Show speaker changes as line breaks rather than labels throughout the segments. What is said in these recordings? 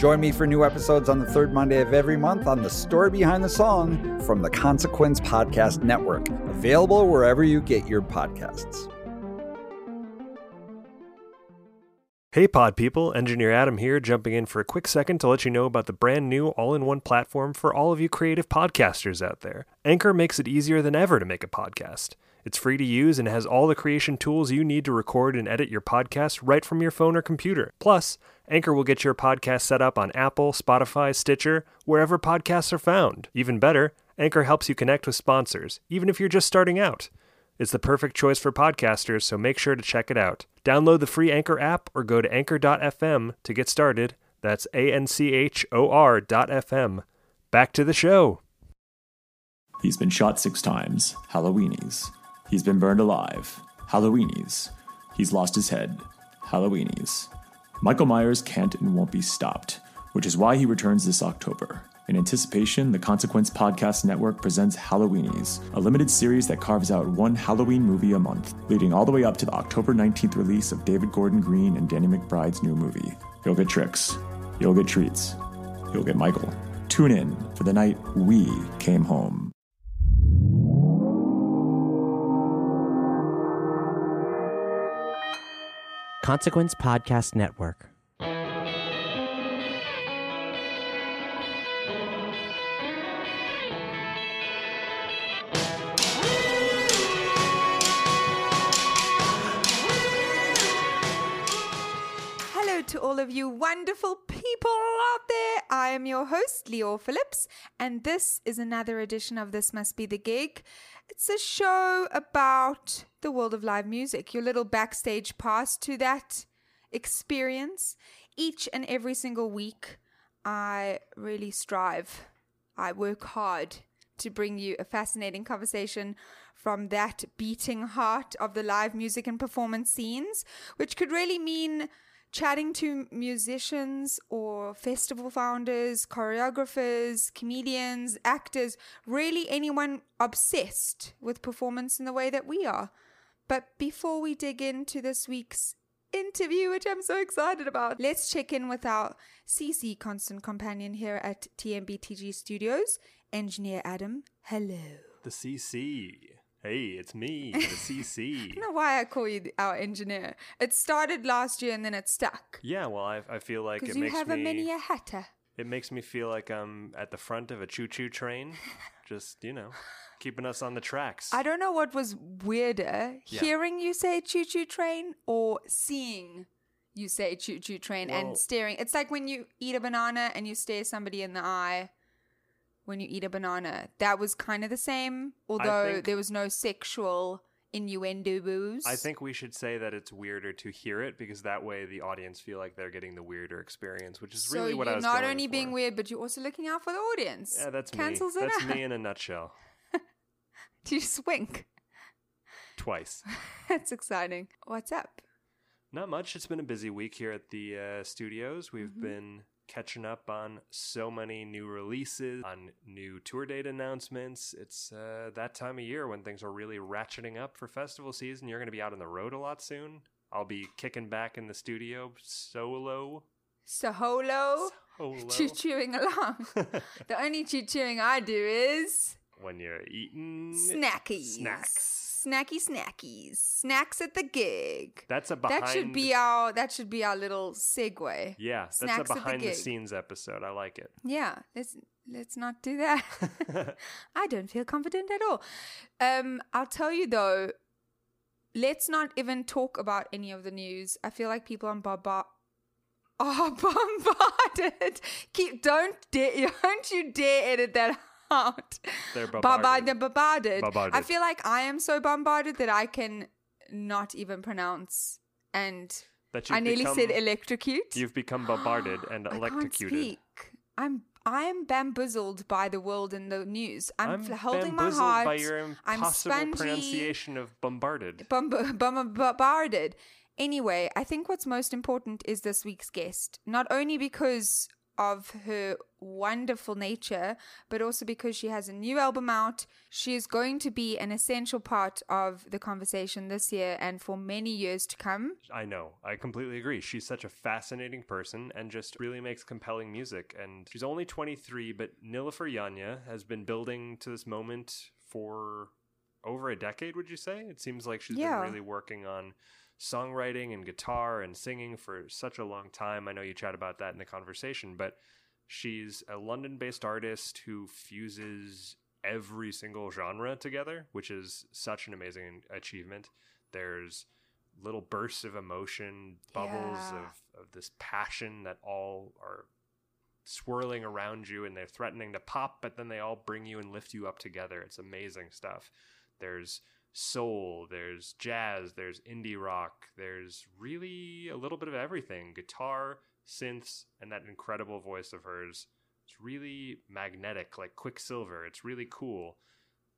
Join me for new episodes on the third Monday of every month on The Story Behind the Song from the Consequence Podcast Network, available wherever you get your podcasts.
Hey pod people, Engineer Adam here, jumping in for a quick second to let you know about the brand new all in one platform for all of you creative podcasters out there. Anchor makes it easier than ever to make a podcast. It's free to use and has all the creation tools you need to record and edit your podcast right from your phone or computer. Plus, Anchor will get your podcast set up on Apple, Spotify, Stitcher, wherever podcasts are found. Even better, Anchor helps you connect with sponsors, even if you're just starting out. It's the perfect choice for podcasters, so make sure to check it out. Download the free Anchor app or go to anchor.fm to get started. That's A N C H O R dot FM. Back to the show.
He's been shot six times. Halloweenies. He's been burned alive. Halloweenies. He's lost his head. Halloweenies. Michael Myers can't and won't be stopped, which is why he returns this October. In anticipation, the Consequence Podcast Network presents Halloweenies, a limited series that carves out one Halloween movie a month, leading all the way up to the October 19th release of David Gordon Green and Danny McBride's new movie. You'll get tricks. You'll get treats. You'll get Michael. Tune in for the night we came home.
Consequence Podcast Network.
Hello to all of you wonderful people out there. I am your host, Lior Phillips, and this is another edition of This Must Be the Gig. It's a show about the world of live music, your little backstage pass to that experience. Each and every single week, I really strive, I work hard to bring you a fascinating conversation from that beating heart of the live music and performance scenes, which could really mean chatting to musicians or festival founders, choreographers, comedians, actors, really anyone obsessed with performance in the way that we are. But before we dig into this week's interview, which I'm so excited about, let's check in with our CC constant companion here at TMBTG Studios, Engineer Adam. Hello.
The CC. Hey, it's me, the CC.
I don't know why I call you the- our engineer. It started last year and then it stuck.
yeah, well, I, I feel like it
Because you
makes
have
me
a mini a hatter.
it makes me feel like I'm at the front of a choo-choo train, just you know, keeping us on the tracks.
I don't know what was weirder,
Yeah.
hearing you say choo choo train or seeing you say choo choo train
Well-
and staring. It's like when you eat a banana and you stare somebody in the eye when you eat a banana. That was kind of the same, although
think-
there was no sexual innuendo boos.
I think we should say that it's weirder to hear it because that way the audience feel like they're getting the weirder experience, which is
so
really what I
you're
was
not only
for.
being weird, but you're also looking out for the audience.
Yeah, that's
Cancels
me.
it
That's
out.
me in a nutshell.
Do you swink?
Twice.
That's exciting. What's up?
Not much. It's been a busy week here at the uh, studios. We've
Mm-hmm.
been catching up on so many new releases, on new tour date announcements. It's uh, that time of year when things are really ratcheting up for festival season. You're going to be out on the road a lot soon. I'll be kicking back in the studio solo.
Solo.
Solo.
Chewing along. the only chewing I do is
when you're eating
snackies.
Snacks.
Snacky snackies. Snacks at the gig.
That's a behind.
That should be our that should be our little segue.
Yeah, that's
Snacks
a
at the
behind the, scenes episode. I like it.
Yeah, let's let's not do that. I don't feel confident at all. Um, I'll tell you though, let's not even talk about any of the news. I feel like people are bombard are bombarded. Keep don't dare don't you dare edit that out.
They're
bombarded.
bombarded.
bombarded. I feel like I am so bombarded that I can not even pronounce and I nearly
become-
said electrocute.
You've become bombarded and electrocuted.
I can't speak. I'm I am bamboozled by the world and the news. I'm,
I'm
holding my heart.
by your
I'm
impossible
spongy.
pronunciation of bombarded.
Bum- bombarded. Anyway, I think what's most important is this week's guest. Not only because of her wonderful nature, but also because she has a new album out. She is going to be an essential part of the conversation this year and for many years to come.
I know. I completely agree. She's such a fascinating person and just really makes compelling music. And she's only 23, but Nilüfer Yanya has been building to this moment for over a decade, would you say? It seems like she's
Yeah.
been really working on songwriting and guitar and singing for such a long time. I know you chat about that in the conversation, but she's a London based artist who fuses every single genre together, which is such an amazing achievement. There's little bursts of emotion, bubbles
Yeah.
of, of this passion that all are swirling around you and they're threatening to pop, but then they all bring you and lift you up together. It's amazing stuff. There's soul, there's jazz, there's indie rock, there's really a little bit of everything guitar, synths, and that incredible voice of hers. It's really magnetic, like Quicksilver. It's really cool.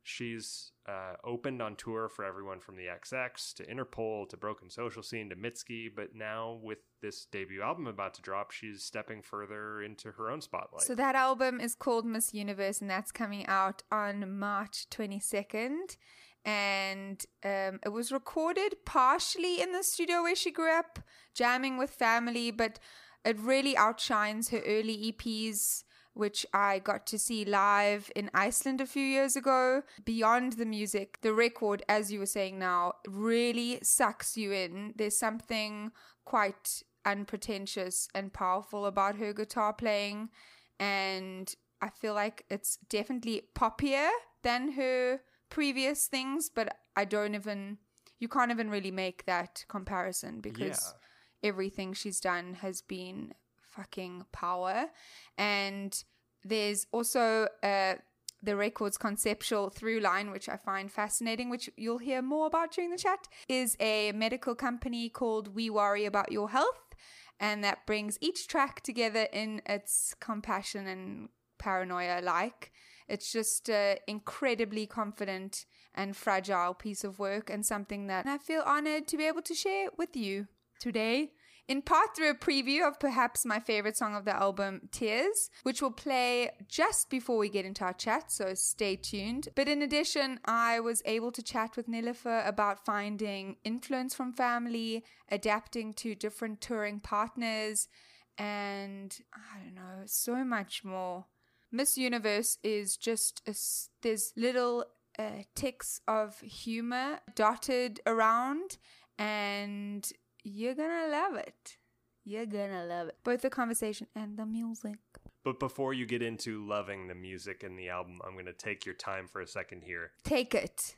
She's uh, opened on tour for everyone from the XX to Interpol to Broken Social Scene to Mitski, but now with this debut album about to drop, she's stepping further into her own spotlight.
So that album is called Miss Universe, and that's coming out on March 22nd. And um, it was recorded partially in the studio where she grew up, jamming with family, but it really outshines her early EPs, which I got to see live in Iceland a few years ago. Beyond the music, the record, as you were saying now, really sucks you in. There's something quite unpretentious and powerful about her guitar playing, and I feel like it's definitely poppier than her previous things, but I don't even you can't even really make that comparison because everything she's done has been fucking power. And there's also uh the record's conceptual through line, which I find fascinating, which you'll hear more about during the chat, is a medical company called We Worry About Your Health. And that brings each track together in its compassion and paranoia like. It's just an incredibly confident and fragile piece of work and something that I feel honored to be able to share with you today. In part through a preview of perhaps my favorite song of the album, Tears, which will play just before we get into our chat, so stay tuned. But in addition, I was able to chat with Nilüfer about finding influence from family, adapting to different touring partners, and I don't know, so much more. Miss Universe is just a, there's little uh, ticks of humor dotted around, and you're gonna love it. You're gonna love it. Both the conversation and the music.
But before you get into loving the music and the album, I'm to take your time for a second here.
Take it.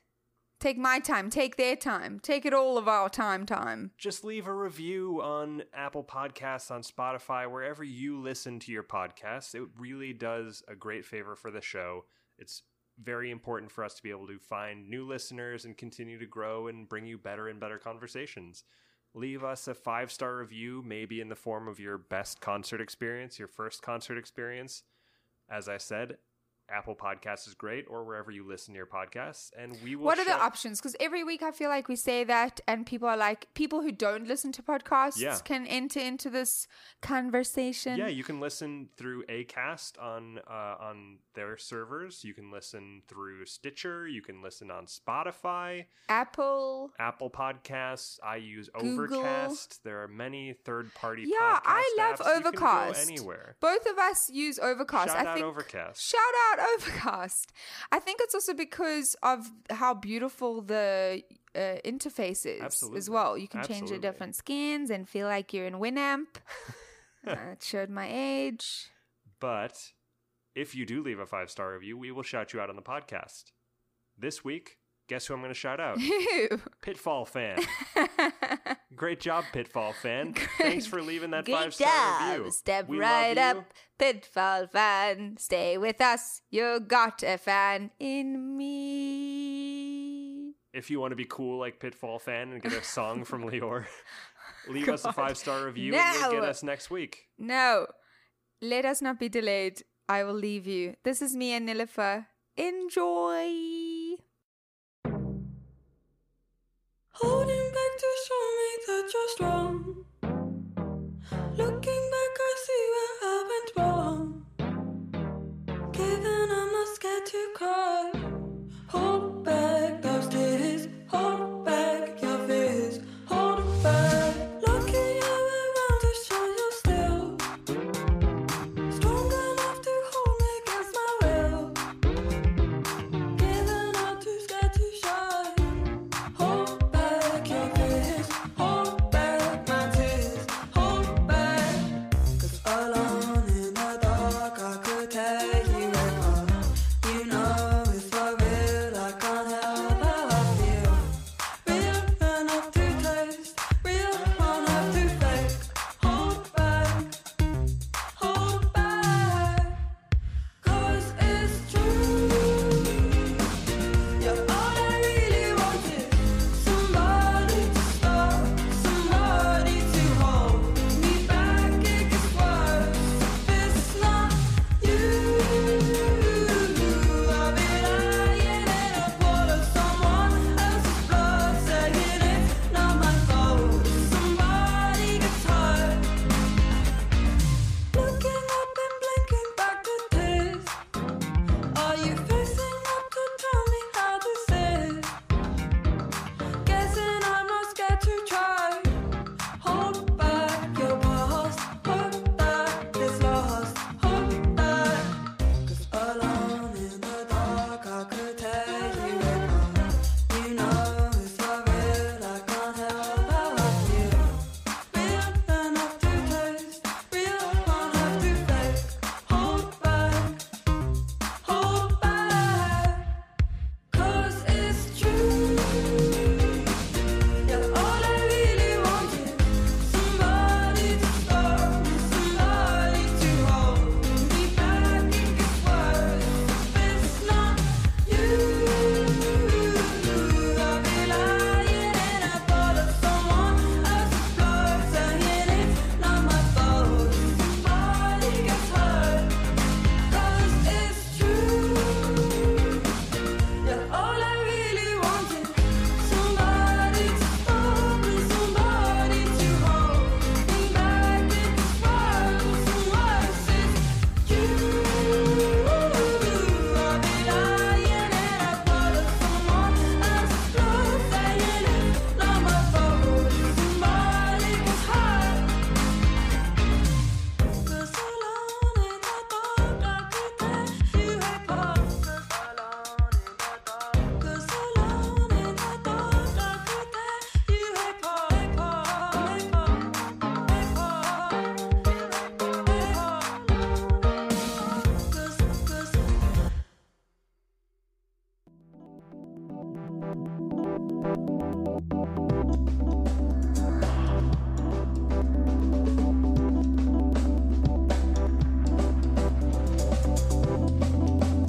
Take my time. Take their time. Take it all of our time. Time.
Just leave a review on Apple Podcasts, on Spotify, wherever you listen to your podcasts. It really does a great favor for the show. It's very important for us to be able to find new listeners and continue to grow and bring you better and better conversations. Leave us a five star review, maybe in the form of your best concert experience, your first concert experience. As I said, Apple Podcasts is great, or wherever you listen to your podcasts, and we will.
What are the options? Because every week I feel like we say that, and people are like, people who don't listen to podcasts
Yeah.
can enter into this conversation.
Yeah, you can listen through Acast on uh, on their servers. You can listen through Stitcher. You can listen on Spotify,
Apple.
Apple Podcasts. I use
Google.
Overcast. There are many third party.
Yeah, I love
apps. You can go
Overcast.
anywhere.
Both of us use Overcast.
Shout
I
out
think
Overcast.
Shout out Overcast. I think it's also because of how beautiful the uh, interface is as well. You can change the different skins and feel like you're in Winamp. uh, it showed my age.
But if you do leave a five star review, we will shout you out on the podcast. This week, guess who I'm going to shout out?
Ew.
Pitfall fan. Great job, Pitfall fan. Thanks for leaving that
Good
five star review.
Step
We
right
love you.
up, pitfall fan. Stay with us. You got a fan in me.
If you want to be cool like Pitfall fan and get a song from Lior, leave us a five star review and you'll get us next week.
No, let us not be delayed. I will leave you. This is me and Nilüfer. Enjoy.
Holding back to show me that you're strong. Looking back, I see where I went wrong. Given I'm not scared to cry.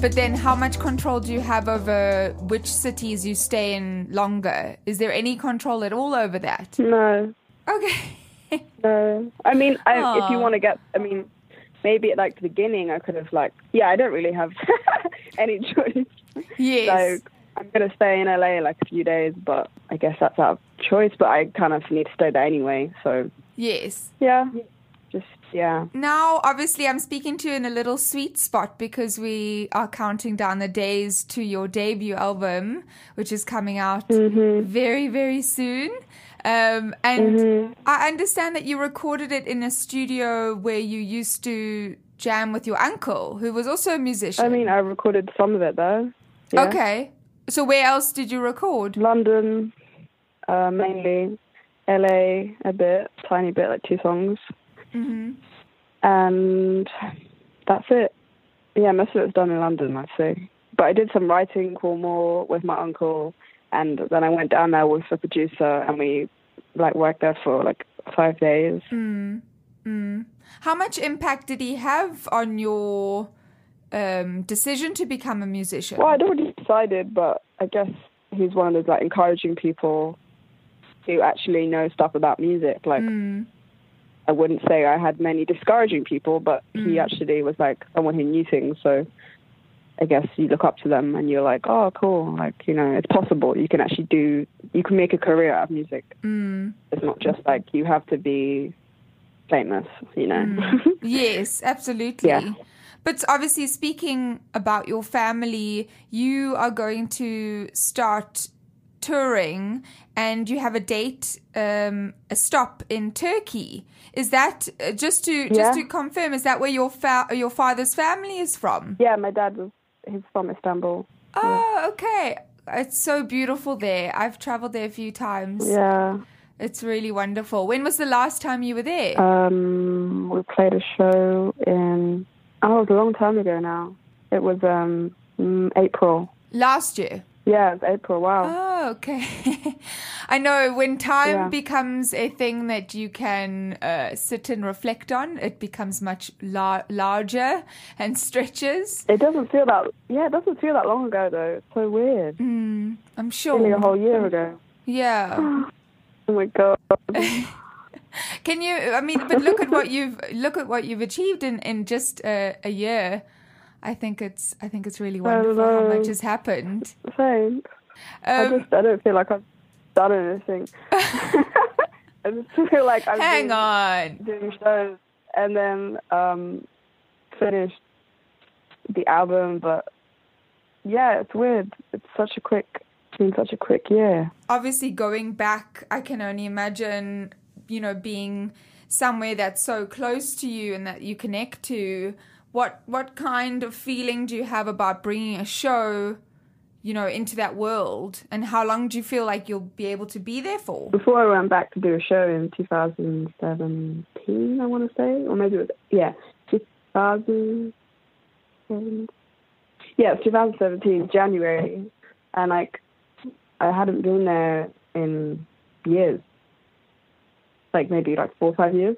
But then, how much control do you have over which cities you stay in longer? Is there any control at all over that?
No,
Okay.
no. I mean, I, if you want to get, I mean, maybe at like the beginning, I could have like, yeah, I don't really have any choice.
Yes.
So I'm gonna stay in LA like a few days, but I guess that's out of choice. But I kind of need to stay there anyway. So
Yes.
yeah, just yeah.
Now, obviously, I'm speaking to you in a little sweet spot because we are counting down the days to your debut album, which is coming out very, very soon. Um, and I understand that you recorded it in a studio where you used to jam with your uncle, who was also a musician.
I mean, I recorded some of it though. Yeah.
okay. So, where else did you record?
London, uh, mainly. LA, a bit, tiny bit, like two songs.
Hmm
and that's it. Yeah, most of it was done in London, I'd say. But I did some writing in Cornwall with my uncle, and then I went down there with the producer, and we like worked there for like five days.
Mm. Mm. How much impact did he have on your um, decision to become a musician?
Well, I'd already decided, but I guess he's one of those like encouraging people who actually know stuff about music. Like,
Mm.
I wouldn't say I had many discouraging people, but he actually was like someone who knew things. So I guess you look up to them and you're like, oh, cool. Like, you know, it's possible. You can actually do, you can make a career out of music.
Mm.
It's not just like you have to be famous, you know.
Yes, absolutely.
Yeah.
But obviously, speaking about your family, you are going to start touring and you have a date, um, a stop in Turkey. Is that uh, just to just
Yeah.
to confirm? Is that where your fa- your father's family is from?
yeah, my dad was, he's from Istanbul.
Oh, okay. It's so beautiful there. I've traveled there a few times.
Yeah.
It's really wonderful. When was the last time you were there?
Um, we played a show in, oh, it was a long time ago now. It was um mm, April.
Last year.
Yeah, it was April. Wow.
Oh, okay. I know when time
Yeah.
becomes a thing that you can uh, sit and reflect on, it becomes much lar- larger and stretches.
It doesn't feel that. Yeah, it doesn't feel that long ago though. It's so weird.
Mm, I'm sure.
Nearly a whole year ago.
Yeah.
Oh my god.
Can you? I mean, but look at what you've look at what you've achieved in in just a, a year. I think it's I think it's really wonderful how much has happened.
Thanks. I
Um,
just I don't feel like I've done anything. I just feel like I've
hang
been
on.
doing shows and then um finished the album, but yeah, it's weird. It's such a quick. It's been such a quick year.
obviously going back i can only imagine you know being somewhere that's so close to you and that you connect to what what kind of feeling do you have about bringing a show you know into that world and how long do you feel like you'll be able to be there for
Before I went back to do a show in 2017, I want to say, or maybe it was yeah, 2000. Yeah, 2017 January, and like I hadn't been there in years, like maybe like four or five years.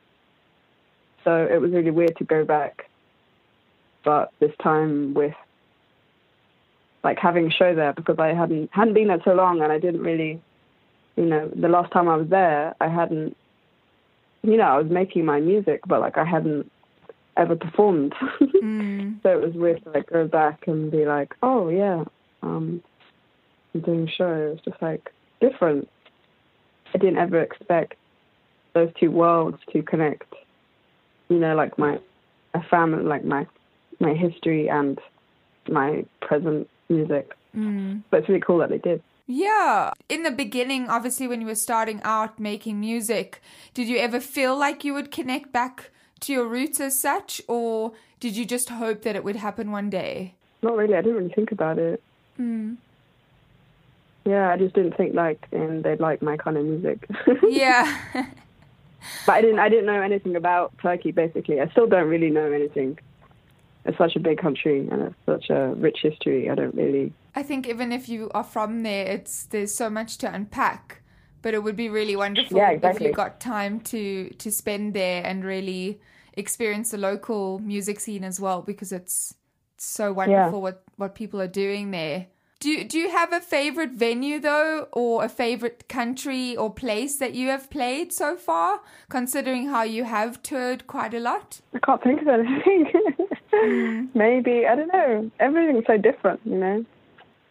So it was really weird to go back, but this time with like having a show there because I hadn't hadn't been there so long, and I didn't really you know, the last time I was there, I hadn't, you know, I was making my music, but like I hadn't ever performed.
Mm.
so it was weird to like go back and be like, oh yeah, um, I'm doing a show. It was just like different. I didn't ever expect those two worlds to connect. You know, like my, a family, like my, my history and my present music.
Mm.
But it's really cool that they did.
Yeah. In the beginning, obviously, when you were starting out making music, did you ever feel like you would connect back to your roots as such, or did you just hope that it would happen one day?
Not really. I didn't really think about it.
Mm.
Yeah, I just didn't think like and they'd like my kind of music.
Yeah.
but I didn't I didn't know anything about Turkey basically. I still don't really know anything. It's such a big country and it's such a rich history. I don't really
I think even if you are from there, it's there's so much to unpack. But it would be really wonderful
Yeah,
if you got time to to spend there and really experience the local music scene as well, because it's so wonderful what what people are doing there. Do do you have a favorite venue though, or a favorite country or place that you have played so far? Considering how you have toured quite a lot.
I can't think of anything. Maybe I don't know. Everything's so different, you know.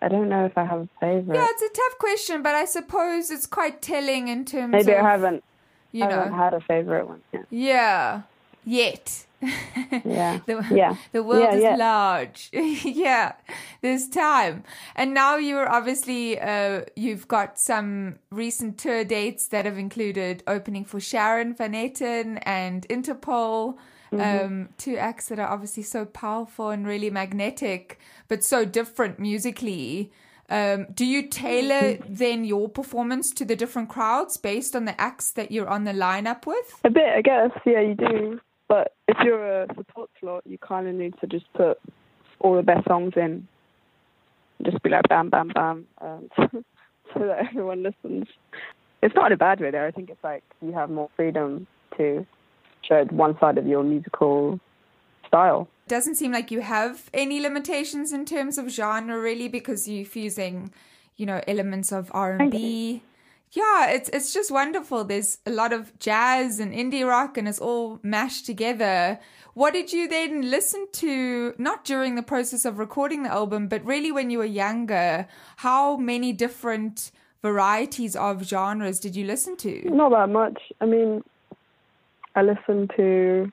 I don't know if I have a favorite.
Yeah, it's a tough question, but I suppose it's quite telling in terms
Maybe
of
I haven't
you
I haven't had a favorite one yet.
Yeah. Yet.
Yeah.
the,
Yeah.
the world
Yeah,
is
yeah.
large. yeah. There's time. And now you're obviously uh you've got some recent tour dates that have included opening for Sharon Van Etten and Interpol.
Mm-hmm.
Um, two acts that are obviously so powerful and really magnetic, but so different musically. Um, do you tailor
Mm-hmm.
then your performance to the different crowds based on the acts that you're on the lineup with?
A bit, I guess. Yeah, you do. But if you're a support slot, you kind of need to just put all the best songs in. Just be like bam, bam, bam, um, so that everyone listens. It's not in a bad way there. I think it's like you have more freedom to show one side of your musical style.
doesn't seem like you have any limitations in terms of genre really because you're fusing you know elements of r&b yeah, it's it's just wonderful. There's a lot of jazz and indie rock, and it's all mashed together. What did you then listen to? Not during the process of recording the album, but really when you were younger. How many different varieties of genres did you listen to?
Not that much. I mean, I listened to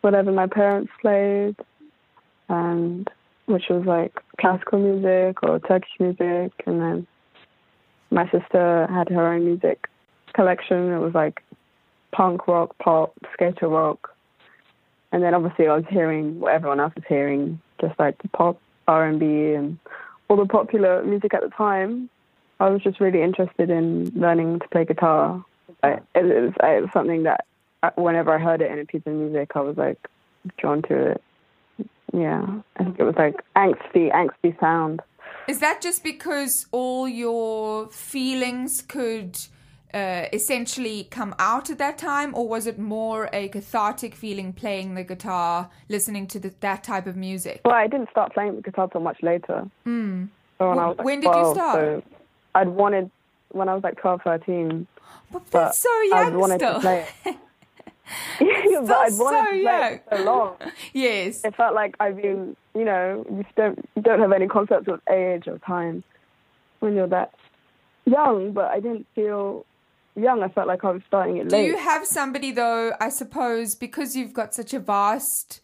whatever my parents played, and which was like classical music or Turkish music, and then my sister had her own music collection. It was like punk rock, pop, skater rock, and then obviously I was hearing what everyone else was hearing, just like the pop, R and B, and all the popular music at the time. I was just really interested in learning to play guitar. I, it, was, it was something that whenever I heard it in a piece of music, I was like drawn to it. Yeah, I think it was like angsty, angsty sound.
Is that just because all your feelings could uh, essentially come out at that time, or was it more a cathartic feeling playing the guitar, listening to the, that type of music?
Well, I didn't start playing the guitar till much later.
Mm.
So when was like
when did you start?
So I'd wanted when I was like 12, 13.
But that's so
I'd
young
wanted
still.
to play it. Yeah, but I'd wanted
so
to play
young.
it for so long.
yes.
It felt like I've been, you know, you don't you don't have any concept of age or time when you're that young. But I didn't feel young. I felt like I was starting it
Do
late.
you have somebody though? I suppose because you've got such a vast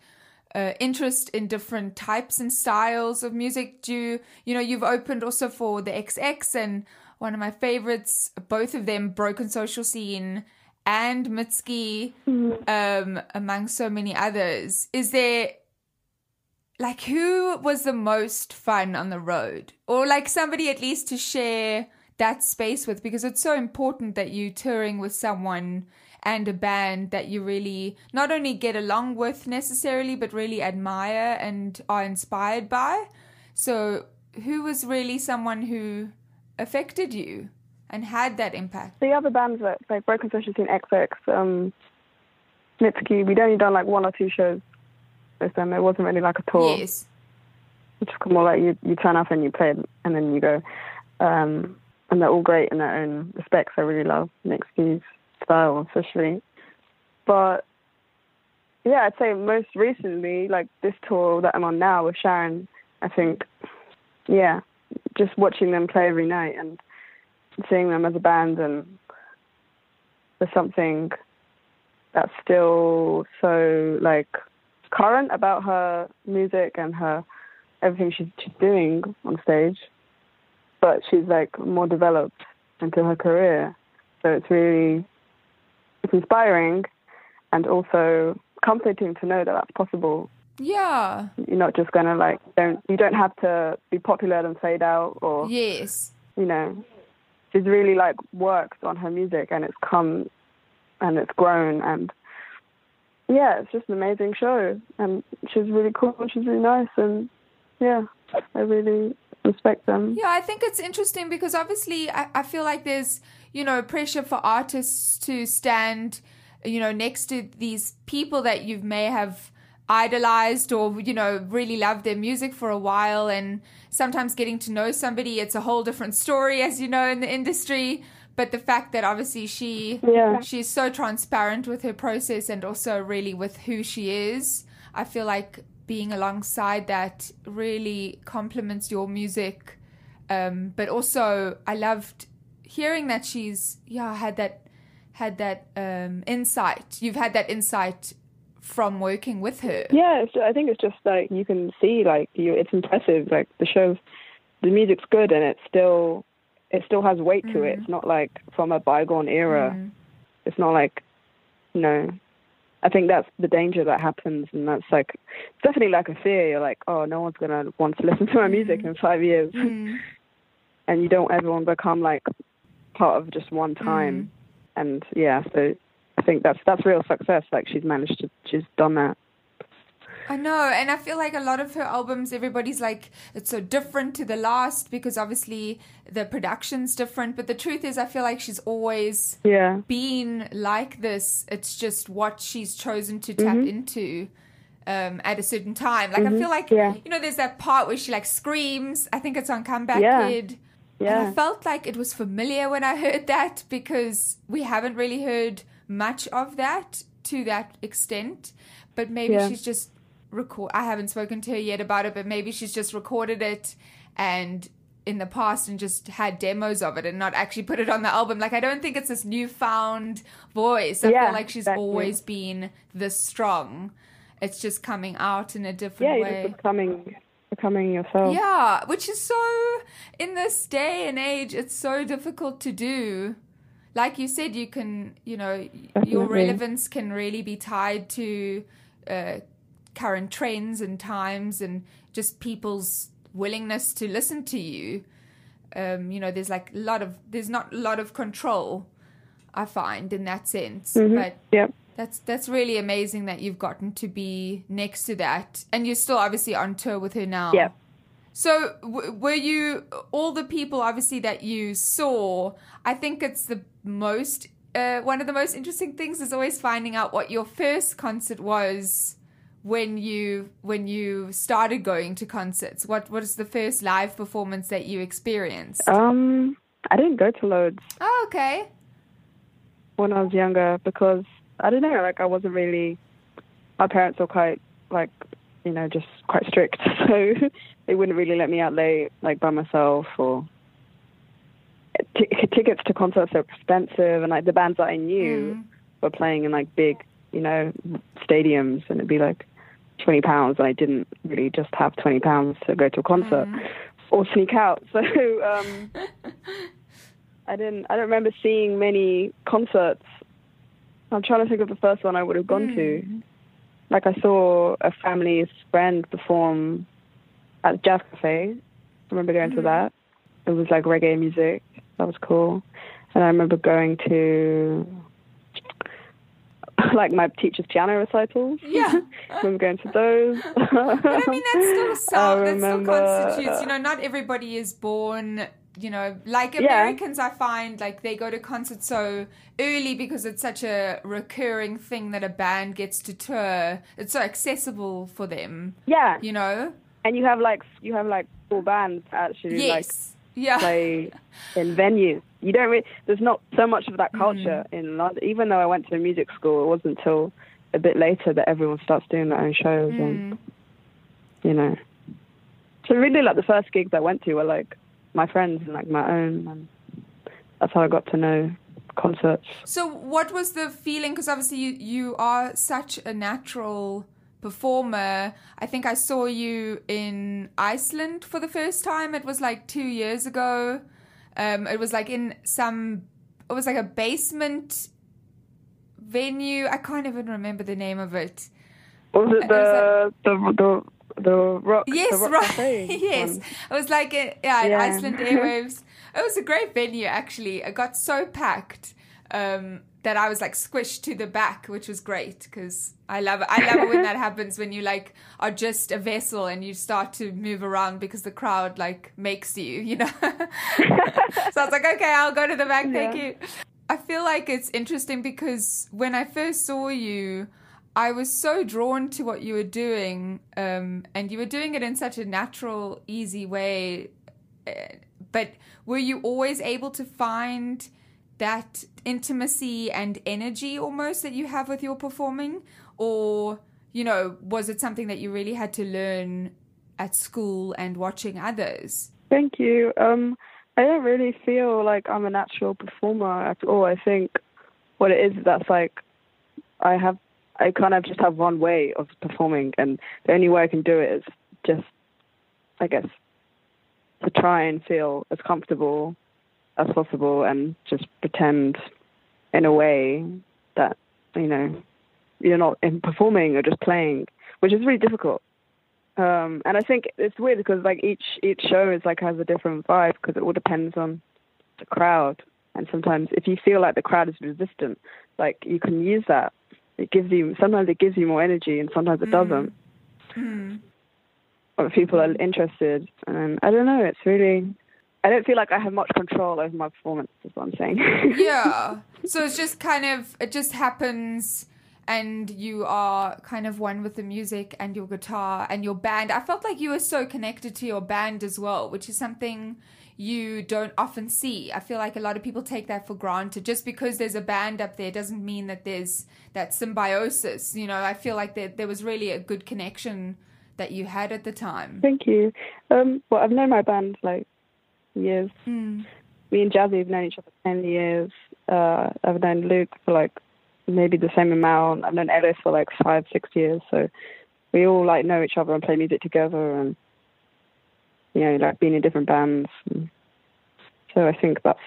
uh, interest in different types and styles of music. Do you, you know you've opened also for the XX and one of my favorites, both of them, Broken Social Scene and Mitski, um, among so many others. Is there like who was the most fun on the road? Or like somebody at least to share that space with because it's so important that you touring with someone and a band that you really not only get along with necessarily but really admire and are inspired by. So who was really someone who affected you and had that impact
the other bands that like Broken Social Scene, XX, um, Mitski, we'd only done like one or two shows with them. It wasn't really like a tour.
yes
It's just more like you you turn up and you play and then you go. Um, and they're all great in their own respects. I really love Mitski's style, especially. But yeah, I'd say most recently, like this tour that I'm on now with Sharon, I think, yeah, just watching them play every night and seeing them as a band and there's something that's still so like current about her music and her everything she's, she's doing on stage but she's like more developed into her career. So it's really it's inspiring and also comforting to know that that's possible.
Yeah.
You're not just gonna like don't you don't have to be popular and fade out or
yes.
you know she's really like worked on her music and it's come and it's grown and yeah it's just an amazing show and she's really cool and she's really nice and yeah i really respect them
Yeah, I think it's interesting because obviously I, I feel like there's, you know, pressure for artists to stand, you know, next to these people that you may have idolized or, you know, really loved their music for a while. And sometimes getting to know somebody, it's a whole different story, as you know, in the industry. But the fact that obviously she
Yeah.
she's so transparent with her process and also really with who she is, I feel like being alongside that really complements your music. Um, but also, I loved hearing that she's yeah had that had that um, insight. You've had that insight from working with her.
yeah i think it's just like you can see like you it's impressive like the show the music's good and it's still it still has weight to it. It's not like from a bygone era.
Mm.
it's not like you know i think that's the danger that happens and that's like definitely like a fear. You're like oh no one's gonna want to listen to my music in five years.
Mm.
and you don't ever want to become like part of just one time. And yeah so think that's that's real success like she's managed to she's done that
I know, and I feel like a lot of her albums, everybody's like, it's so different to the last because obviously the production's different. But the truth is, I feel like she's always
yeah
been like this. It's just what she's chosen to tap
Mhm.
into um, at a certain time. Like I
Mhm,
feel like
yeah.
you know, there's that part where she like screams. I think it's on Comeback
Yeah.
Kid. And I felt like it was familiar when I heard that because we haven't really heard much of that to that extent. But maybe
Yeah.
she's just record. I haven't spoken to her yet about it, but maybe she's just recorded it and in the past and just had demos of it and not actually put it on the album. Like I don't think it's this newfound voice. I
Yeah,
feel like she's
exactly.
always been this strong. It's just coming out in a different
Yeah,
way.
just becoming becoming yourself.
Yeah, which is so in this day and age, it's so difficult to do. Like you said, you can, you know, your relevance can really be tied to uh, current trends and times and just people's willingness to listen to you. Um, you know, there's like a lot of, there's not a lot of control, I find, in that sense.
Mhm.
But
Yep.
that's that's really amazing that you've gotten to be next to that, and you're still obviously on tour with her now.
Yep.
So w- were you all the people obviously that you saw? I think it's the most uh, one of the most interesting things is always finding out what your first concert was when you when you started going to concerts. What what is the first live performance that you experienced?
Um, I didn't go to loads
Oh, okay.
when I was younger because I don't know, like I wasn't really. My parents were quite like, you know, just quite strict, so they wouldn't really let me out late, like by myself or. T- tickets to concerts are expensive, and like the bands that I knew mm. were playing in like big, you know, stadiums, and it'd be like twenty pounds, and I didn't really just have twenty pounds to go to a concert mm. or sneak out. So um, I didn't. I don't remember seeing many concerts. I'm trying to think of the first one I would have gone to. Mm. Like I saw a family's friend perform at the Jazz Cafe. I remember going to mm-hmm. that. It was like reggae music. That was cool. And I remember going to like my teacher's piano recitals.
Yeah.
I remember going to those.
But I mean, that's still sound. That still constitutes. You know, not everybody is born. You know, like
Yeah.
Americans, I find like they go to concerts so early because it's such a recurring thing that a band gets to tour. It's so accessible for them.
Yeah.
You know.
And you have like you have like full bands actually
Yes.
like
Yeah.
play in venues. You don't really, there's not so much of that culture
Mm.
in London. Even though I went to music school, it wasn't until a bit later that everyone starts doing their own shows
Mm.
and you know. So really like the first gigs I went to were like my friends and like my own and that's how I got to know concerts.
So, what was the feeling? Because obviously, you, you are such a natural performer. I think I saw you in Iceland for the first time. It was like two years ago. Um, it was like in some, it was like a basement venue. I can't even remember the name of it.
Was it
It was
the the the the rock
Yes,
the rock
right.
Cafe
yes,
one?
it was like a, yeah,
Yeah.
Iceland Airwaves. It was a great venue actually. It got so packed um, that I was like squished to the back, which was great because I love it. I love it when that happens when you like are just a vessel and you start to move around because the crowd like makes you, you know. so I was like, okay, I'll go to the back. Thank you. I feel like it's interesting because when I first saw you, I was so drawn to what you were doing, um, and you were doing it in such a natural, easy way. Uh, But were you always able to find that intimacy and energy almost that you have with your performing? Or, you know, was it something that you really had to learn at school and watching others?
Thank you. Um, I don't really feel like I'm a natural performer at all. I think what it is that's like I have I kind of just have one way of performing, and the only way I can do it is just, I guess, to try and feel as comfortable as possible and just pretend in a way that you know you're not in performing or just playing, which is really difficult. Um, and I think it's weird because like each each show is like has a different vibe because it all depends on the crowd. And sometimes if you feel like the crowd is resistant, like you can use that. It gives you sometimes it gives you more energy and sometimes it doesn't.
Mm.
Or people are interested, and I don't know. It's really I don't feel like I have much control over my performance. Is what I'm saying.
yeah. So it's just kind of it just happens and you are kind of one with the music and your guitar and your band. I felt like you were so connected to your band as well, which is something you don't often see. I feel like a lot of people take that for granted. Just because there's a band up there doesn't mean that there's that symbiosis. You know, I feel like there, there was really a good connection that you had at the time.
Thank you. Um, well, I've known my band like years.
Mm.
Me and Jazzy have known each other ten years. Uh, I've known Luke for like maybe the same amount. I've known Ellis for like five, six years. So we all like know each other and play music together, and you know, like being in different bands. And so I think that's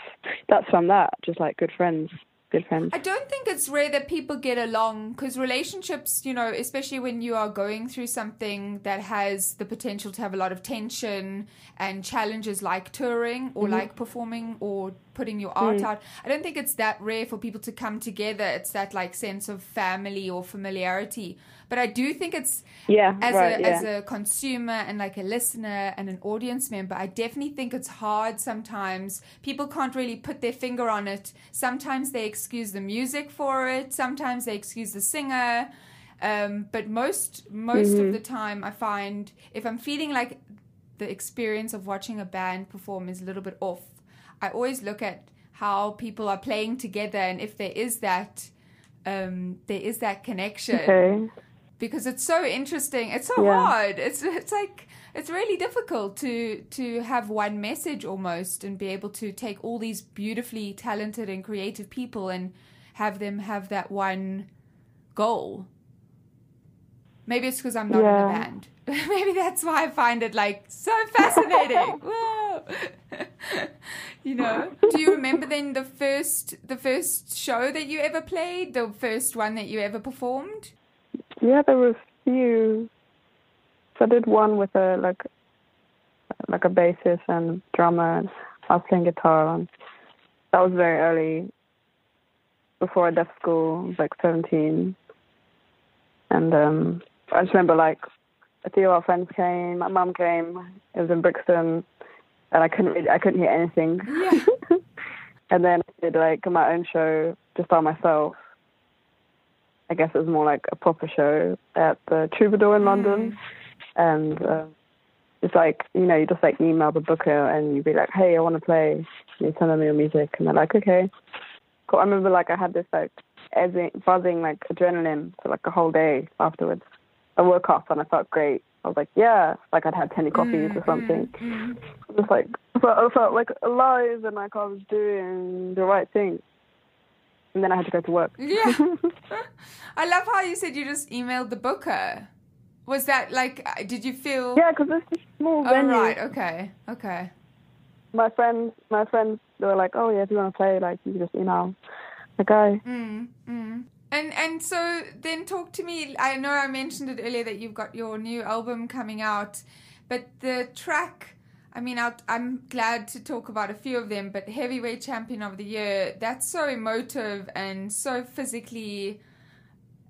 that's from that, just like good friends, good friends.
I don't think it's rare that people get along because relationships, you know, especially when you are going through something that has the potential to have a lot of tension and challenges like touring or
Mhm.
like performing or putting your art
Mm.
out. I don't think it's that rare for people to come together. It's that like sense of family or familiarity. But I do think it's
Yeah,
as
right,
a as a consumer and like a listener and an audience member, I definitely think it's hard sometimes. People can't really put their finger on it. Sometimes they excuse the music for it, sometimes they excuse the singer. Um, but most most
Mhm.
of the time I find if I'm feeling like the experience of watching a band perform is a little bit off, I always look at how people are playing together and if there is that um, there is that connection
Okay.
because it's so interesting. It's so
Yeah.
hard. It's it's like it's really difficult to to have one message almost and be able to take all these beautifully talented and creative people and have them have that one goal. Maybe it's because I'm not in a band. Maybe that's why I find it like so fascinating. Whoa. you know. Do you remember then the first the first show that you ever played? The first one that you ever performed?
Yeah, there were a few. So I did one with a like like a bassist and drummer. And I was playing guitar, and that was very early. Before I left school, I was like seventeen, and um, I just remember like a few of our friends came. My mum came. It was in Brixton, and I couldn't really, I couldn't hear anything.
Yeah.
and then I did like my own show just by myself. I guess it was more like a proper show at the Troubadour in London, and uh, it's like you know you just like email the booker and you'd be like, hey, I want to play. And you send them your music, and they're like, okay. Cool. I remember like I had this like buzzing like adrenaline for like a whole day afterwards. I woke up and I felt great. I was like, yeah, like I'd had ten coffees or something. Just like I felt, I felt like alive and like I was doing the right thing. And then I had to go to work.
Yeah. I love how you said you just emailed the booker. Was that like, uh, did you feel.
Yeah, because it's a small
Oh,
venue.
right. Okay. Okay.
My friends, my friends, they were like, "Oh yeah, if you want to play, like you can just email the guy."
Mm, mm. And and so then talk to me. I know I mentioned it earlier that you've got your new album coming out, but the track. I mean, I'll, I'm glad to talk about a few of them, but Heavyweight Champion of the Year, that's so emotive and so physically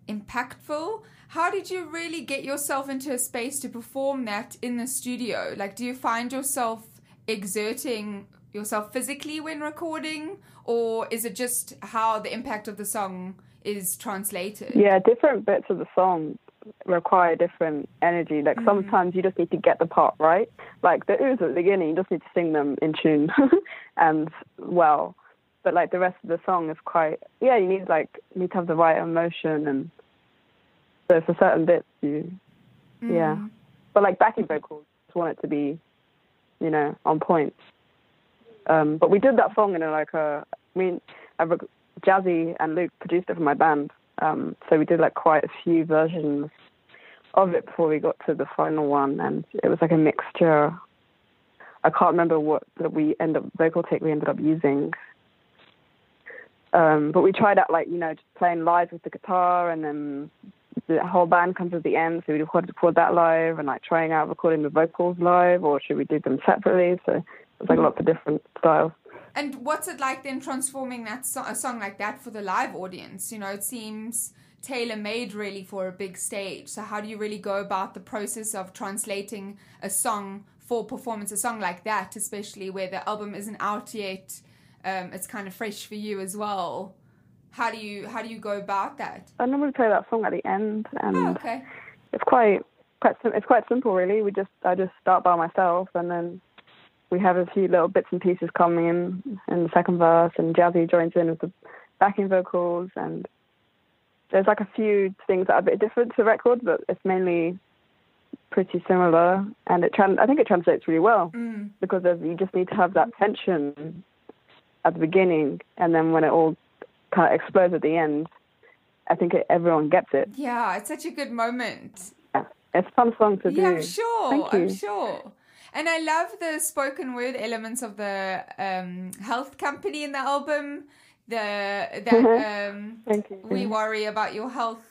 impactful. How did you really get yourself into a space to perform that in the studio? Like, do you find yourself exerting yourself physically when recording, or is it just how the impact of the song is translated?
Yeah, different bits of the song require different energy. Like sometimes you just need to get the part right. Like the oohs at the beginning, you just need to sing them in tune and well. But like the rest of the song is quite yeah, you need like you need to have the right emotion and so for certain bits you yeah. But like backing vocals, just want it to be, you know, on point. Um, but we did that song in a, like a, I mean, rec- Jazzy and Luke produced it for my band. Um, so we did like quite a few versions of it before we got to the final one, and it was like a mixture. I can't remember what that we end up vocal take we ended up using. Um, but we tried out like you know just playing live with the guitar, and then the whole band comes at the end, so we recorded record that live, and like trying out recording the vocals live, or should we do them separately? So it's like lots of different styles.
And what's it like then transforming that so- a song like that for the live audience? You know, it seems tailor made really for a big stage. So how do you really go about the process of translating a song for performance, a song like that, especially where the album isn't out yet? Um, it's kind of fresh for you as well. How do you how do you go about that?
I normally play that song at the end, and
Oh, okay.
it's quite quite sim- it's quite simple really. We just I just start by myself, and then we have a few little bits and pieces coming in in the second verse, and Jazzy joins in with the backing vocals, and there's like a few things that are a bit different to the record, but it's mainly pretty similar, and it I think it translates really well
Mm.
because you just need to have that tension at the beginning, and then when it all kind of explodes at the end, I think it, everyone gets it.
Yeah, it's such a good moment.
It's a fun song to do.
Yeah, I'm sure.
Thank you.
I'm sure. And I love the spoken word elements of the um, health company in the album. The that
Mhm.
um,
Thank you.
we worry about your health.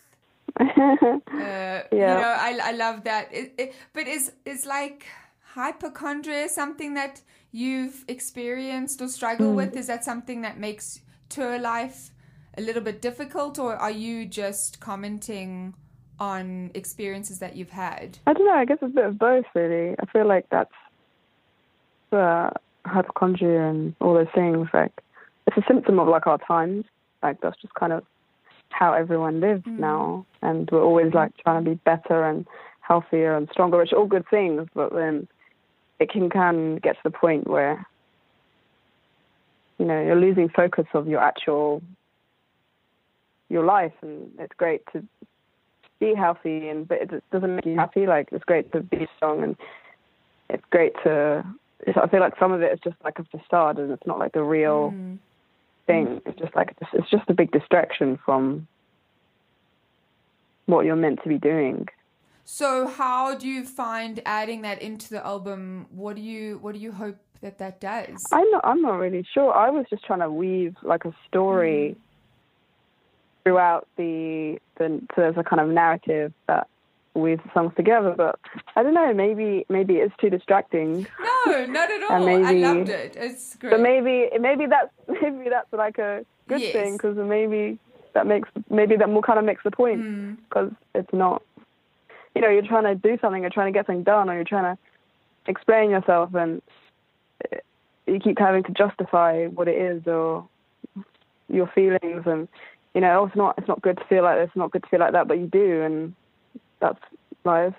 Uh, You
Yeah.
know, I I love that. It, it, but is is like hypochondria something that you've experienced or struggled
Mm.
with? Is that something that makes tour life a little bit difficult, or are you just commenting on experiences that you've had?
I don't know. I guess it's a bit of both, really. I feel like that's uh, hypochondria and all those things. Like, it's a symptom of like our times. Like, that's just kind of how everyone lives now, and we're always like trying to be better and healthier and stronger, which are all good things. But then it can can get to the point where you know you're losing focus of your actual your life, and it's great to be healthy and but it doesn't make you happy. Like it's great to be strong and it's great to it's, i feel like some of it is just like a facade and it's not like the real mm. thing. It's just like it's just a big distraction from what you're meant to be doing.
So how do you find adding that into the album? What do you what do you hope that that does?
i'm not i'm not really sure. I was just trying to weave like a story mm. Throughout the the so there's a kind of narrative that weaves the songs together but i don't know maybe maybe it's too distracting
No, not at all.
Maybe-
I loved it. It's great.
But maybe maybe that's maybe that's like a good
Yes.
thing because maybe that makes maybe that more kind of makes the point
Mm.
because it's not you know you're trying to do something you're trying to get something done or you're trying to explain yourself and uh, you keep having to justify what it is or your feelings and you know it's not it's not good to feel like this it's not good to feel like that but you do and that's life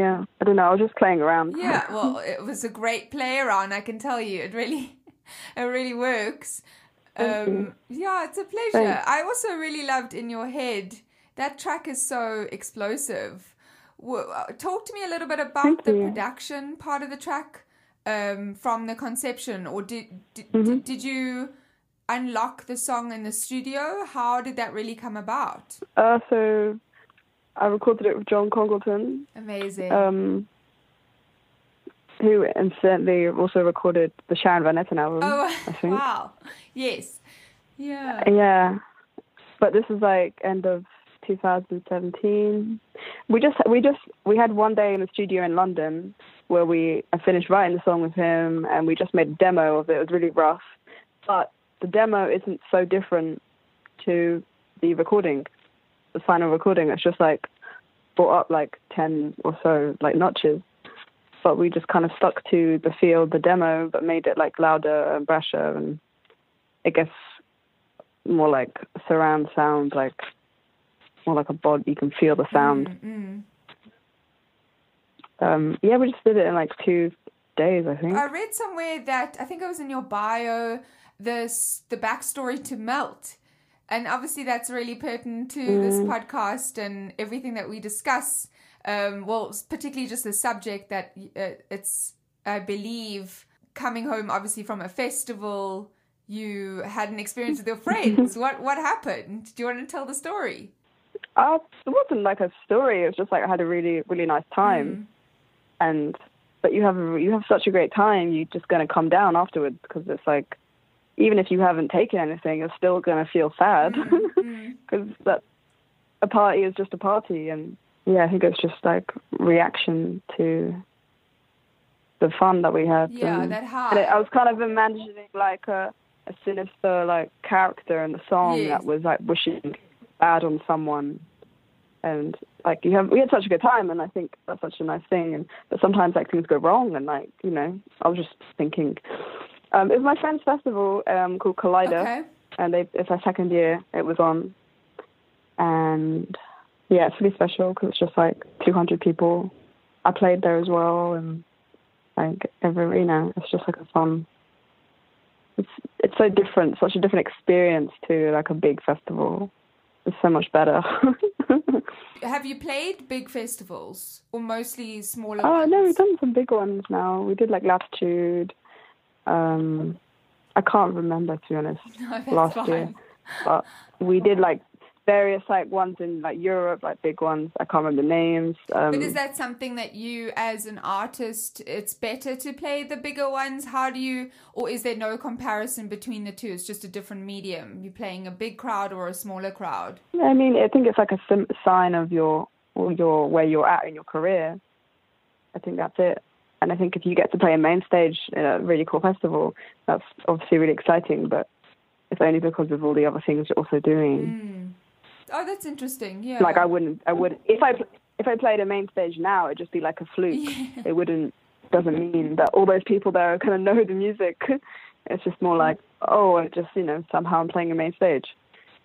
yeah I don't know I was just playing around
Yeah, well, it was a great play around. I can tell you, it really, it really works. Um, yeah, it's a pleasure.
Thanks.
I also really loved in your head. That track is so explosive. Uh, Talk to me a little bit about
Thank
the
you.
production part of the track, um, from the conception, or did did,
Mm-hmm.
did did you unlock the song in the studio? How did that really come about?
Uh, so I recorded it with John Congleton,
Amazing.
um, who incidentally also recorded the Sharon Van Etten album.
oh,
I think.
wow. Yes. Yeah.
Yeah, but this is like end of 2017. We just we just we had one day in the studio in London where we I finished writing the song with him and we just made a demo of it. It was really rough, but the demo isn't so different to the recording, the final recording. It's just like brought up like 10 or so like notches. But we just kind of stuck to the feel the demo, but made it like louder and brasher and I guess more like surround sound, like more like a bod. You can feel the sound.
Mm.
Um, yeah, we just did it in like two days, I think.
I read somewhere that I think it was in your bio this the backstory to Melt, and obviously that's really pertinent to this
Mm.
podcast and everything that we discuss. Um, well, particularly just the subject that uh, it's I believe coming home obviously from a festival. You had an experience with your friends. what what happened? Do you want to tell the story?
Uh, it wasn't like a story. It was just like I had a really, really nice time, and but you have you have such a great time. You're just gonna come down afterwards because it's like even if you haven't taken anything, you're still gonna feel sad mm-hmm. mm-hmm. because that a party is just a party, and yeah, I think it's just like reaction to the fun that we had.
Yeah,
and,
that high.
and it, I was kind of imagining like a, a sinister like character in the song
Yes.
that was like wishing bad on someone, and like you have we had such a good time, and I think that's such a nice thing. And but sometimes like things go wrong, and like you know, I was just thinking. Um, it was my friend's festival um, called Collider,
Okay.
and they, it's our second year it was on, and yeah, it's really special because it's just like 200 people. I played there as well, and Like every, you know, it's just like a fun. It's it's so different, such a different experience to like a big festival. It's so much better.
Have you played big festivals or mostly smaller
oh
ones?
no, we've done some big ones now. We did like Latitude. Um, I can't remember to be honest.
No,
last
fine.
year, but we did like various like ones in like Europe, like big ones. I can't remember the names. Um,
But is that something that you, as an artist, it's better to play the bigger ones? How do you, or is there no comparison between the two? It's just a different medium. You're playing a big crowd or a smaller crowd.
I mean, I think it's like a sign of your or your where you're at in your career. I think that's it. And I think if you get to play a main stage in a really cool festival, that's obviously really exciting. But it's only because of all the other things you're also doing. Hmm.
Oh, that's interesting. Yeah.
Like I wouldn't, I would if I if I played a main stage now, it'd just be like a fluke. It wouldn't doesn't mean that all those people there kind of know the music. It's just more like oh, I just you know somehow I'm playing a main stage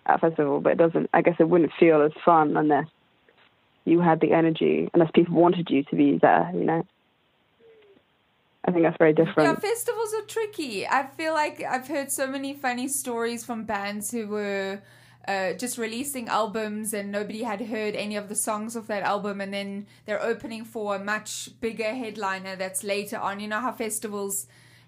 at a festival, but it doesn't. I guess it wouldn't feel as fun unless you had the energy, unless people wanted you to be there. You know. I think that's very different.
Yeah, festivals are tricky. I feel like I've heard so many funny stories from bands who were uh, just releasing albums and nobody had heard any of the songs of that album, and then they're opening for a much bigger headliner that's later on. You know how festivals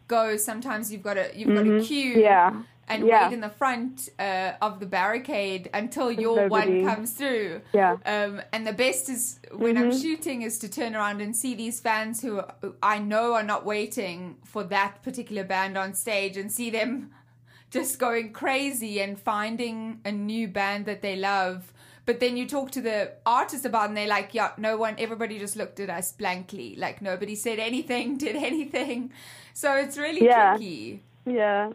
go. Sometimes you've got a you've got a
Mhm.
queue.
Yeah.
And
Yeah.
wait in the front uh, of the barricade until your
nobody.
one comes through.
Yeah.
Um, and the best is when I'm
Mhm.
shooting is to turn around and see these fans who I know are not waiting for that particular band on stage and see them just going crazy and finding a new band that they love. But then you talk to the artist about it and they're like, yeah, no one, everybody just looked at us blankly. Like nobody said anything, did anything. So it's really
Yeah.
tricky.
Yeah.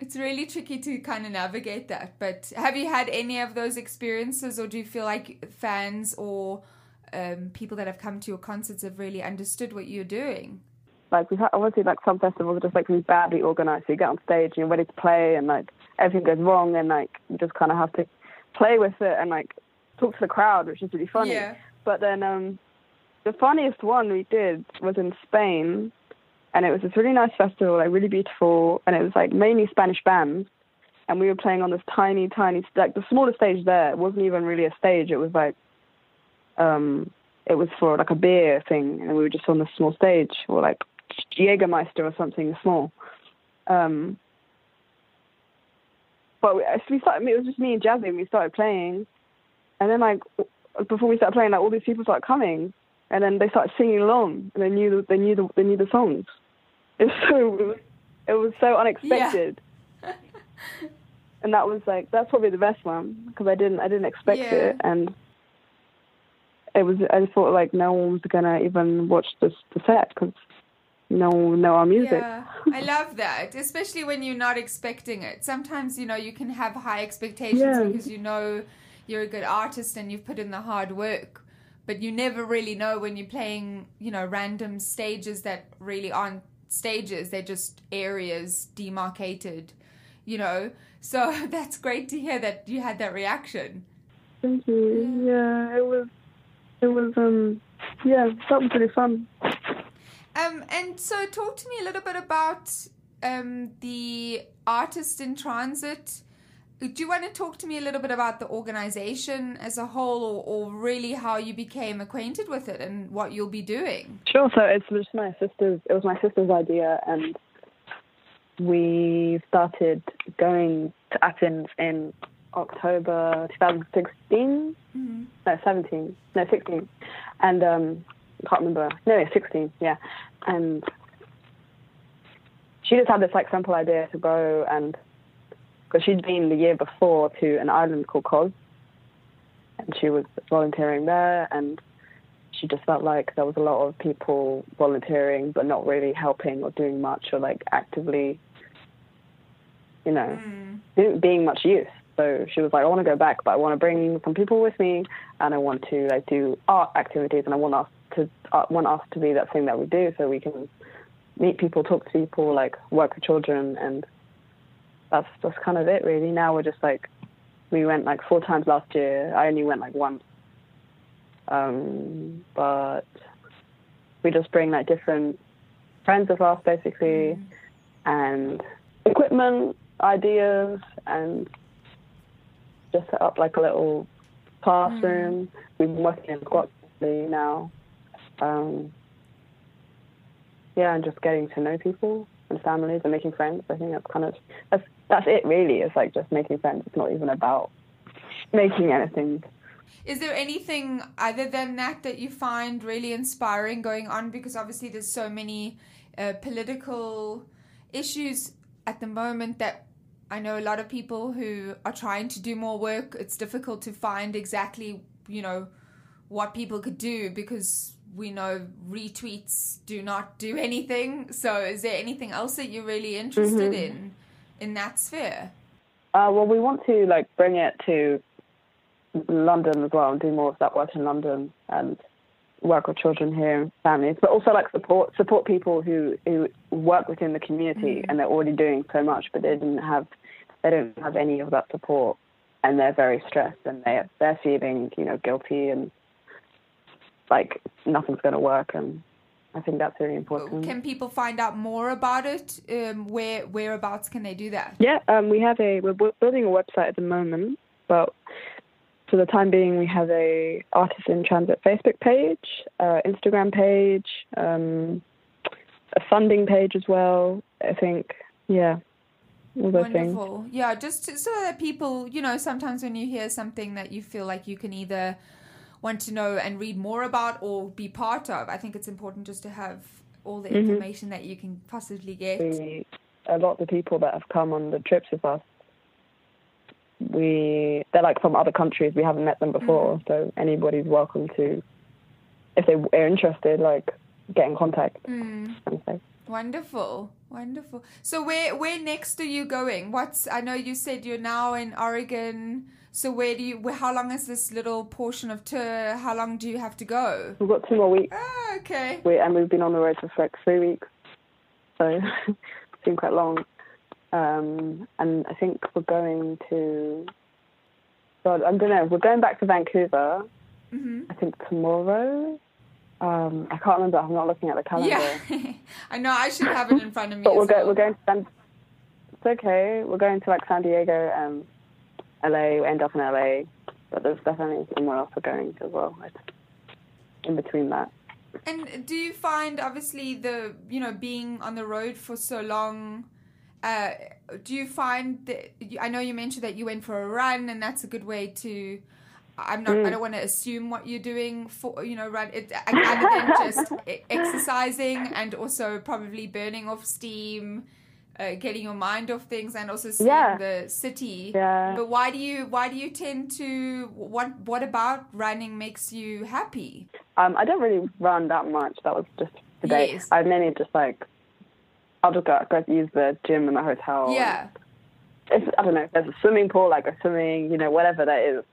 It's really tricky to kind of navigate that. But have you had any of those experiences, or do you feel like fans or um, people that have come to your concerts have really understood what you're doing?
like we've had obviously like some festivals are just like really badly organized. So you get on stage and you're ready to play, and like everything goes wrong, and like you just kind of have to play with it and like talk to the crowd, which is really funny.
Yeah.
But then um, the funniest one we did was in Spain, and it was this really nice festival, like really beautiful, and it was like mainly Spanish bands, and we were playing on this tiny, tiny, like the smallest stage there. Wasn't even really a stage. It was like, um, it was for like a beer thing, and we were just on this small stage, or like Jägermeister or something small. Um, but we, we started. It was just me and Jazzy, and we started playing. And then, like before we started playing, like all these people started coming, and then they started singing along, and they knew the, they knew the, they knew the songs. It was so it was, so unexpected. and that was like that's probably the best one because I didn't I didn't expect
Yeah.
it, and it was I just thought like no one was gonna even watch this the set because no one would know our music.
Yeah, I love that, especially when you're not expecting it. Sometimes, you know, you can have high expectations
Yeah.
because you know you're a good artist and you've put in the hard work, but you never really know when you're playing, you know, random stages that really aren't stages, they're just areas demarcated, you know. So that's great to hear that you had that reaction.
Thank you. Yeah, it was it was um yeah something pretty fun.
Um, and so talk to me a little bit about um, the artist in transit. Do you want to talk to me a little bit about the organization as a whole, or, or really how you became acquainted with it and what you'll be doing?
Sure. So it's just my sister's. It was my sister's idea, and we started going to Athens in October 2016.
Mm-hmm.
No, 17. No, 16. And um, I can't remember. No, 16. Yeah. And she just had this like simple idea to go and because she'd been the year before to an island called Kos, and she was volunteering there, and she just felt like there was a lot of people volunteering but not really helping or doing much or like actively, you know, do- being much use. So she was like, I want to go back, but I want to bring some people with me, and I want to like do art activities, and I want us to uh, want us to be that thing that we do, so we can meet people, talk to people, like work with children, and that's that's kind of it really. Now we're just like we went like four times last year. I only went like once, um, but we just bring like different friends of ours basically, and equipment, ideas, and just set up like a little classroom. We've been working in squat now. Um, yeah, and just getting to know people and families and making friends. I think that's kind of that's that's it really. It's like just making friends. It's not even about making anything.
Is there anything other than that that you find really inspiring going on? Because obviously there's so many uh, political issues at the moment that I know a lot of people who are trying to do more work. It's difficult to find exactly, you know, what people could do because we know retweets do not do anything. So is there anything else that you're really interested
Mhm.
in in that sphere?
Uh, well, we want to like bring it to London as well and do more of that work in London and work with children here and families, but also like support support people who who work within the community and they're already doing so much, but they didn't have they don't have any of that support and they're very stressed and they they're feeling you know guilty and like nothing's going to work and I think that's really important.
Can people find out more about it? Um, where whereabouts can they do that?
Yeah, um, we have a we're building a website at the moment, but for the time being, we have a artist in transit Facebook page, uh, Instagram page, um, a funding page as well. I think, yeah, things.
Wonderful. Yeah, just to, so that people, you know, sometimes when you hear something that you feel like you can either want to know and read more about or be part of, I think it's important just to have all the
Mhm.
information that you can possibly get.
We, a lot of the people that have come on the trips with us, we they're like from other countries. We haven't met them before, so anybody's welcome to, if they are interested, like get in contact.
Mm. Wonderful, wonderful. So where where next are you going? What's I know you said you're now in Oregon. So where do you? How long is this little portion of tour? How long do you have to go?
We've got two more weeks.
Ah, okay.
We, and we've been on the road for like three weeks, so it's been quite long. Um, and I think we're going to. God, I don't know. We're going back to Vancouver.
hmm
I think tomorrow. Um, I can't remember. I'm not looking at the calendar.
Yeah, I know. I should have it in front of me.
But we're going.
well.
We're going to San. It's okay. We're going to like San Diego and LA. End up in LA, but there's definitely somewhere else we're going as well. In between that.
And do you find, obviously, the you know being on the road for so long? Uh, do you find that I know you mentioned that you went for a run, and that's a good way to. I'm not. I
Mm.
don't want to assume what you're doing for you know run it other than just exercising and also probably burning off steam, uh, getting your mind off things, and also seeing
Yeah.
the city.
Yeah.
But why do you why do you tend to what what about running makes you happy?
Um, I don't really run that much. That was just today.
Yes.
I mainly just like, I'll just go, go use the gym in the hotel.
Yeah.
It's, I don't know. There's a swimming pool, like a swimming, you know, whatever that is.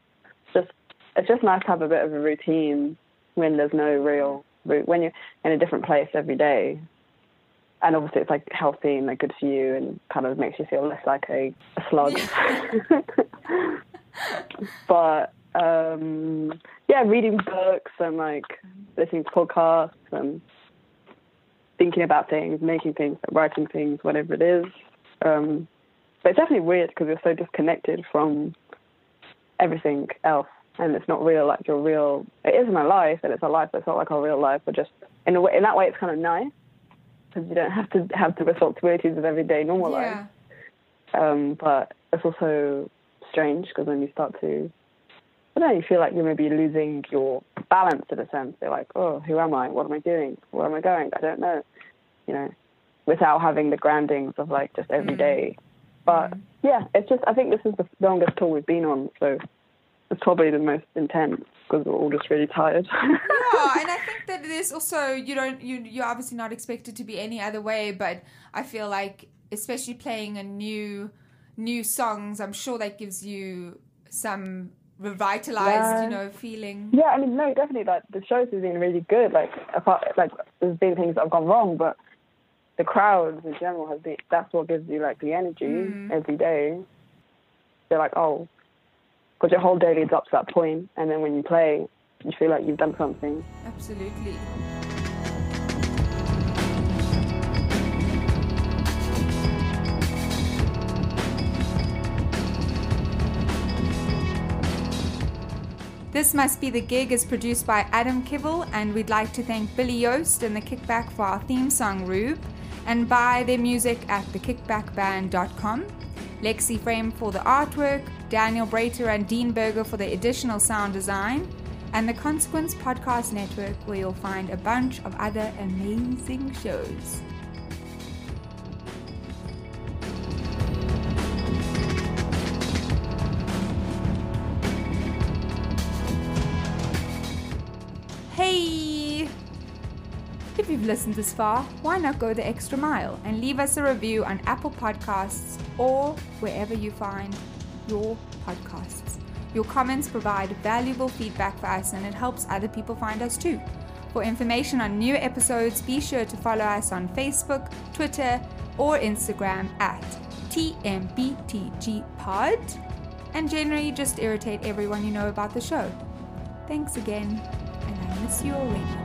It's Just it's just nice to have a bit of a routine when there's no real route. When you're in a different place every day, and obviously it's like healthy and like good for you, and kind of makes you feel less like a, a slug. but um, yeah, reading books and like listening to podcasts and thinking about things, making things, writing things, whatever it is. Um, but it's definitely weird because you're so disconnected from everything else, and it's not real. Like your real, it is my life, and it's a life, but it's not like our real life. But just in a way, in that way, it's kind of nice because you don't have to have the responsibilities of everyday normal life. Um, but it's also strange because then you start to, I don't know, you feel like you're maybe losing your balance in a sense. You're like, oh, who am I? What am I doing? Where am I going? I don't know. You know, without having the groundings of like just every day. But yeah, it's just, I think this is the longest tour we've been on. So it's probably the most intense because we're all just really tired.
yeah, and I think that there's also you don't you you're obviously not expected to be any other way, but I feel like especially playing a new new songs, I'm sure that gives you some revitalized,
Yeah.
you know, feeling.
Yeah, I mean, no, definitely. Like the shows have been really good. Like apart, like there's been things that have gone wrong, but the crowds in general has been. That's what gives you like the energy
Mm.
every day. They're like, oh, because your whole day leads up to that point, and then when you play, you feel like you've done something.
Absolutely. This Must Be the Gig is produced by Adam Kivel, and we'd like to thank Billy Yost and The Kickback for our theme song, Rube, and buy their music at thekickbackband.com. Lexi Frame for the artwork, Daniel Brater and Dean Berger for the additional sound design, and the Consequence Podcast Network, where you'll find a bunch of other amazing shows. Hey! If you've listened this far, why not go the extra mile and leave us a review on Apple Podcasts or wherever you find your podcasts? Your comments provide valuable feedback for us and it helps other people find us too. For information on new episodes, be sure to follow us on Facebook, Twitter, or Instagram at TMBTGPod and generally just irritate everyone you know about the show. Thanks again, and I miss you already.